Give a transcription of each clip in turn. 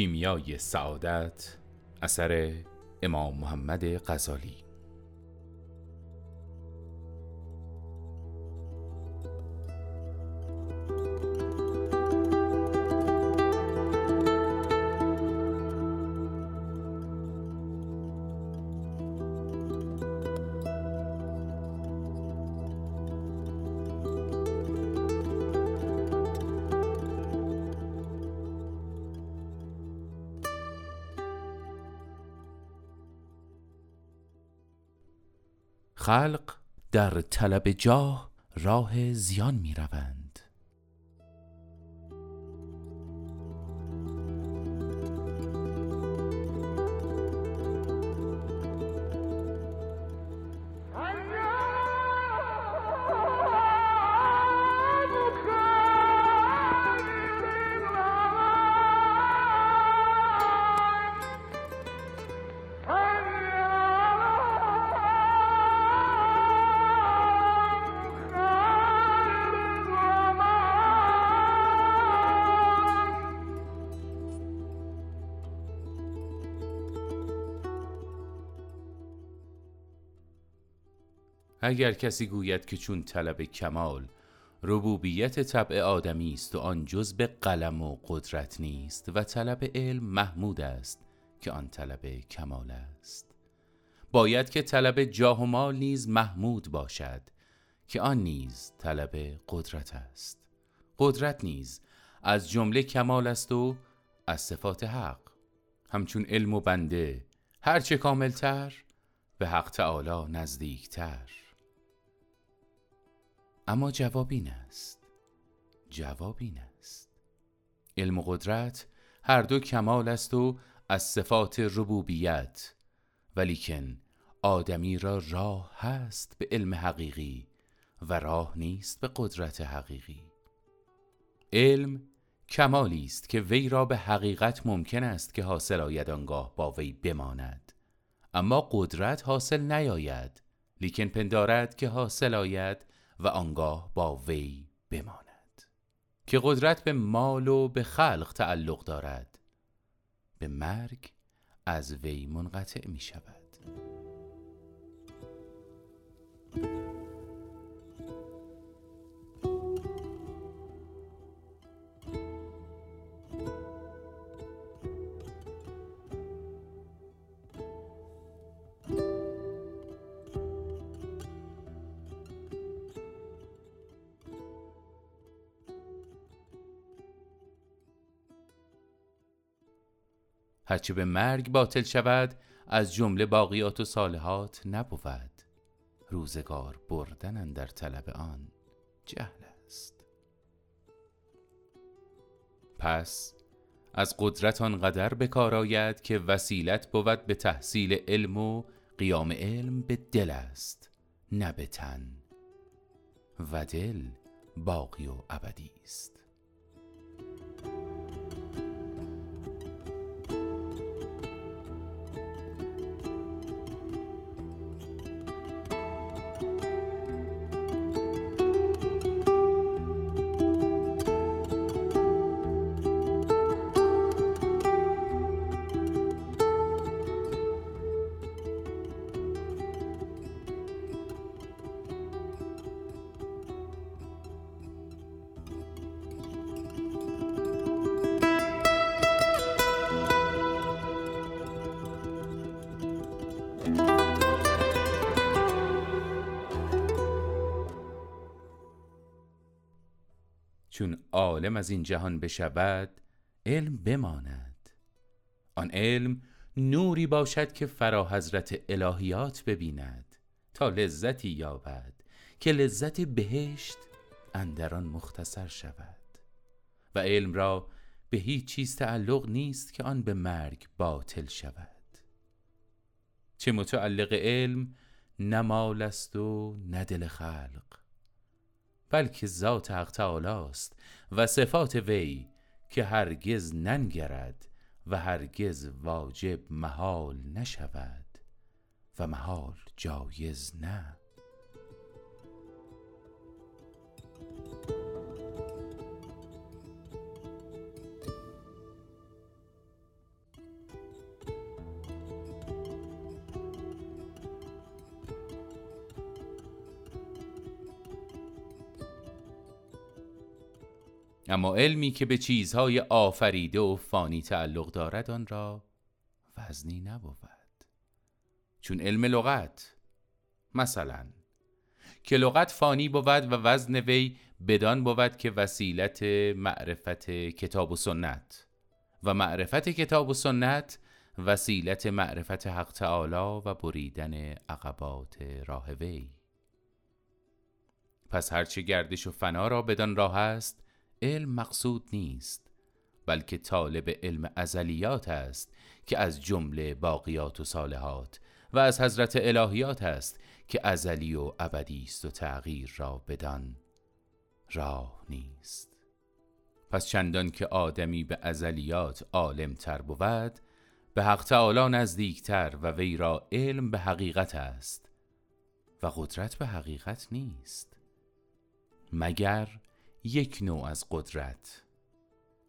کیمیای سعادت اثر امام محمد غزالی. خلق در طلب جاه راه زیان می روند اگر کسی گوید که چون طلب کمال ربوبیت طبع آدمی است و آن جز به قلم و قدرت نیست و طلب علم محمود است که آن طلب کمال است. باید که طلب جاه و مال نیز محمود باشد که آن نیز طلب قدرت است. قدرت نیز از جمله کمال است و از صفات حق. همچون علم و بنده هرچه کاملتر به حق تعالی نزدیکتر. اما جواب این است. جواب این است. علم و قدرت هر دو کمال است و از صفات ربوبیت ولیکن آدمی را راه هست به علم حقیقی و راه نیست به قدرت حقیقی. علم کمالی است که وی را به حقیقت ممکن است که حاصل آید آنگاه با وی بماند. اما قدرت حاصل نیاید لیکن پندارد که حاصل آید و آنگاه با وی بماند. که قدرت به مال و به خلق تعلق دارد به مرگ از وی منقطع می شود هرچه به مرگ باطل شود از جمله باقیات و صالحات نبود. روزگار بردن در طلب آن جهل است. پس از قدرت آنقدر به کار آید که وسیلت بود به تحصیل علم و قیام علم به دل است نه به تن. و دل باقی و ابدی است. چون عالم از این جهان بشود علم بماند. آن علم نوری باشد که فرا حضرت الهیات ببیند تا لذتی یابد که لذت بهشت اندران مختصر شود. و علم را به هیچ چیز تعلق نیست که آن به مرگ باطل شود. چه متعلق علم نمال است و ندل خلق. بلکه ذات حق تعالی است و صفات وی که هرگز ننگرد و هرگز واجب محال نشود و محال جایز نه. اما علمی که به چیزهای آفریده و فانی تعلق دارد آن را وزنی نبود. چون علم لغت مثلا که لغت فانی بود و وزن وی بدان بود که وسیلت معرفت کتاب و سنت و معرفت کتاب و سنت وسیلت معرفت حق تعالی و بریدن عقبات راه وی. پس هرچه گردش و فنا را بدان راه است علم مقصود نیست بلکه طالب علم ازلیات است که از جمله باقیات و صالحات و از حضرت الهیات است که ازلی و ابدی است و تغییر را بدان راه نیست. پس چندان که آدمی به ازلیات عالم تر بود به حق تعالی نزدیکتر و وی را علم به حقیقت است و قدرت به حقیقت نیست. مگر یک نوع از قدرت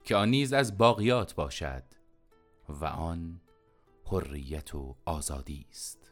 که آن نیز از باقیات باشد و آن حریت و آزادی است.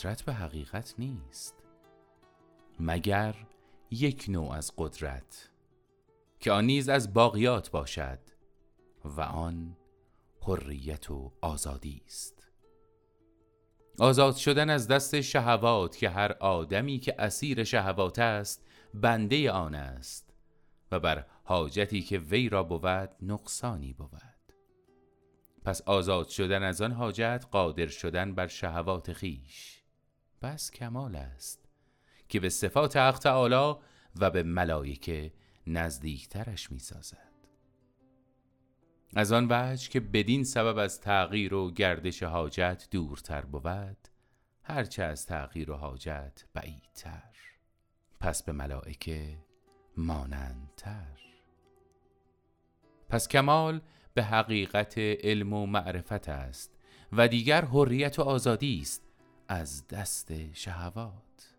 قدرت به حقیقت نیست. مگر یک نوع از قدرت که آن نیز از باقیات باشد و آن حریت و آزادی است. آزاد شدن از دست شهوات که هر آدمی که اسیر شهوات است بنده آن است و بر حاجتی که وی را بود نقصانی بود. پس آزاد شدن از آن حاجت قادر شدن بر شهوات خیش. بس کمال است که به صفات حق تعالی و به ملائکه نزدیکترش می‌سازد. از آن وجه که بدین سبب از تغییر و گردش حاجت دورتر بود هرچه از تغییر و حاجت بعیدتر. پس به ملائکه مانندتر. پس کمال به حقیقت علم و معرفت است و دیگر حریت و آزادی است. از دست شهوات.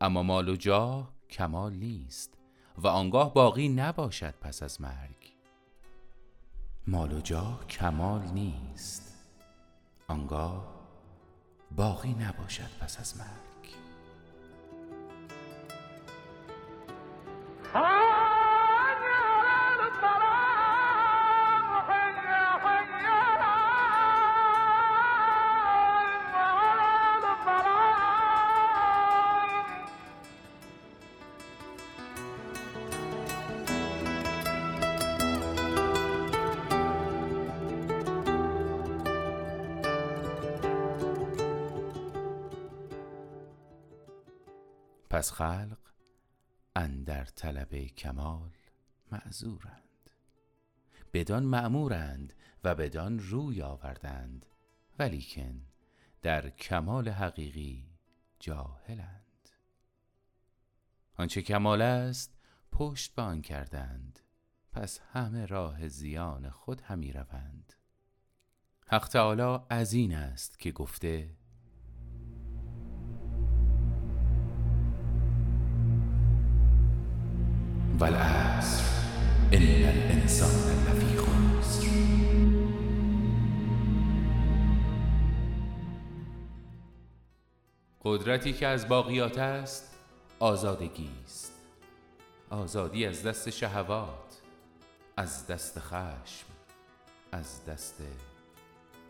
اما مال و جاه کمال نیست و آنگاه باقی نباشد پس از مرگ. مال و جاه کمال نیست آنگاه باقی نباشد پس از مرگ. پس خلق اندر طلب کمال معذورند. بدان معمورند و بدان روی آوردند ولیکن در کمال حقیقی جاهلند. آنچه کمال است پشت به کردند پس همه راه زیان خود همی روند. حق تعالی از این است که گفته والعصر ان الانسان لفی خسر. قدرتی که از باقیات است آزادگی است. آزادی از دست شهوات از دست خشم از دست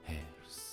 هرس